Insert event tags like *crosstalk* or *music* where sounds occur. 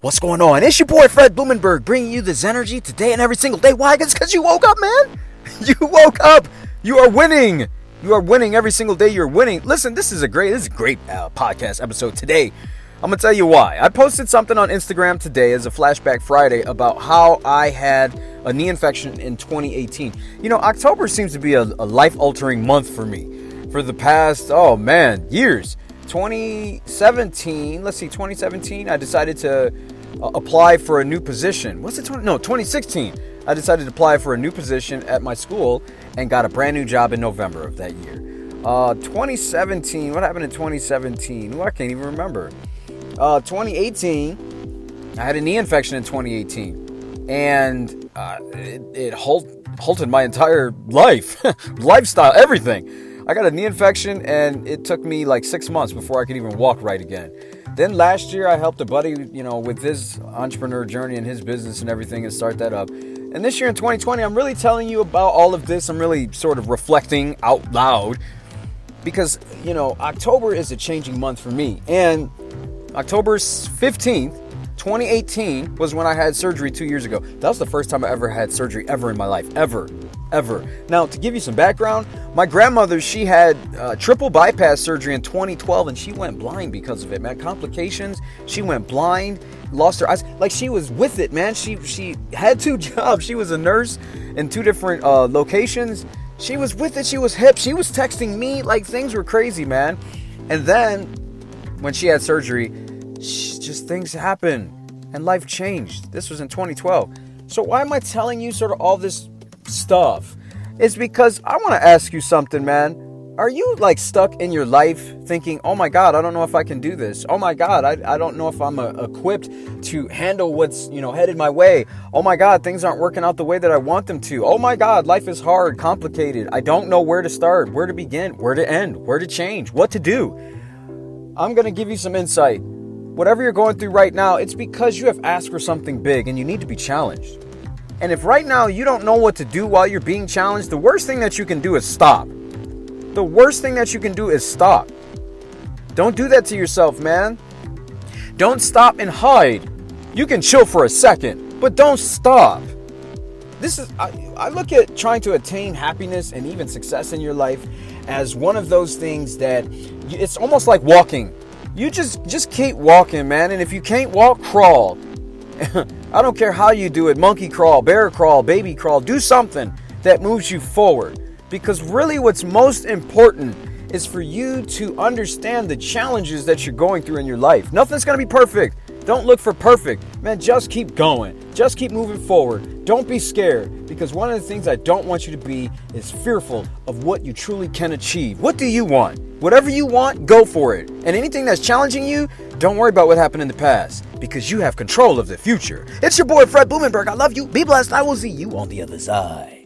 What's going on? It's your boy Fred Blumenberg bringing you this energy today and every single day. Why? It's because you woke up, man. *laughs* You woke up. You are winning. You are winning every single day. You're winning. Listen, this is a great, this is a great uh, podcast episode today. I'm gonna tell you why. I posted something on Instagram today as a flashback Friday about how I had a knee infection in 2018. You know, October seems to be a, a life altering month for me. For the past, oh man, years. 2017, let's see, 2017, I decided to uh, apply for a new position. What's it? 20, no, 2016. I decided to apply for a new position at my school and got a brand new job in November of that year. Uh, 2017, what happened in 2017? Ooh, I can't even remember. Uh, 2018, I had a knee infection in 2018, and uh, it, it halt, halted my entire life, *laughs* lifestyle, everything. I got a knee infection and it took me like six months before I could even walk right again. Then last year I helped a buddy, you know, with his entrepreneur journey and his business and everything and start that up. And this year in 2020, I'm really telling you about all of this. I'm really sort of reflecting out loud because, you know, October is a changing month for me. And October 15th, 2018 was when I had surgery two years ago. That was the first time I ever had surgery ever in my life. Ever ever. Now, to give you some background, my grandmother, she had uh, triple bypass surgery in 2012 and she went blind because of it, man. Complications, she went blind, lost her eyes. Like she was with it, man. She she had two *laughs* jobs. She was a nurse in two different uh, locations. She was with it. She was hip. She was texting me like things were crazy, man. And then when she had surgery, she, just things happened and life changed. This was in 2012. So why am I telling you sort of all this stuff is because I want to ask you something, man. Are you like stuck in your life thinking, oh my God, I don't know if I can do this? Oh my God, I, I don't know if I'm uh, equipped to handle what's, you know, headed my way. Oh my God, things aren't working out the way that I want them to. Oh my God, life is hard, complicated. I don't know where to start, where to begin, where to end, where to change, what to do. I'm going to give you some insight. Whatever you're going through right now, it's because you have asked for something big and you need to be challenged. And if right now you don't know what to do while you're being challenged, the worst thing that you can do is stop. The worst thing that you can do is stop. Don't do that to yourself, man. Don't stop and hide. You can chill for a second, but don't stop. This is I, I look at trying to attain happiness and even success in your life as one of those things that it's almost like walking. You just just keep walking, man, and if you can't walk, crawl. *laughs* I don't care how you do it monkey crawl, bear crawl, baby crawl do something that moves you forward. Because really, what's most important is for you to understand the challenges that you're going through in your life. Nothing's gonna be perfect. Don't look for perfect. Man, just keep going. Just keep moving forward. Don't be scared because one of the things I don't want you to be is fearful of what you truly can achieve. What do you want? Whatever you want, go for it. And anything that's challenging you, don't worry about what happened in the past because you have control of the future. It's your boy Fred Blumenberg. I love you. Be blessed. I will see you on the other side.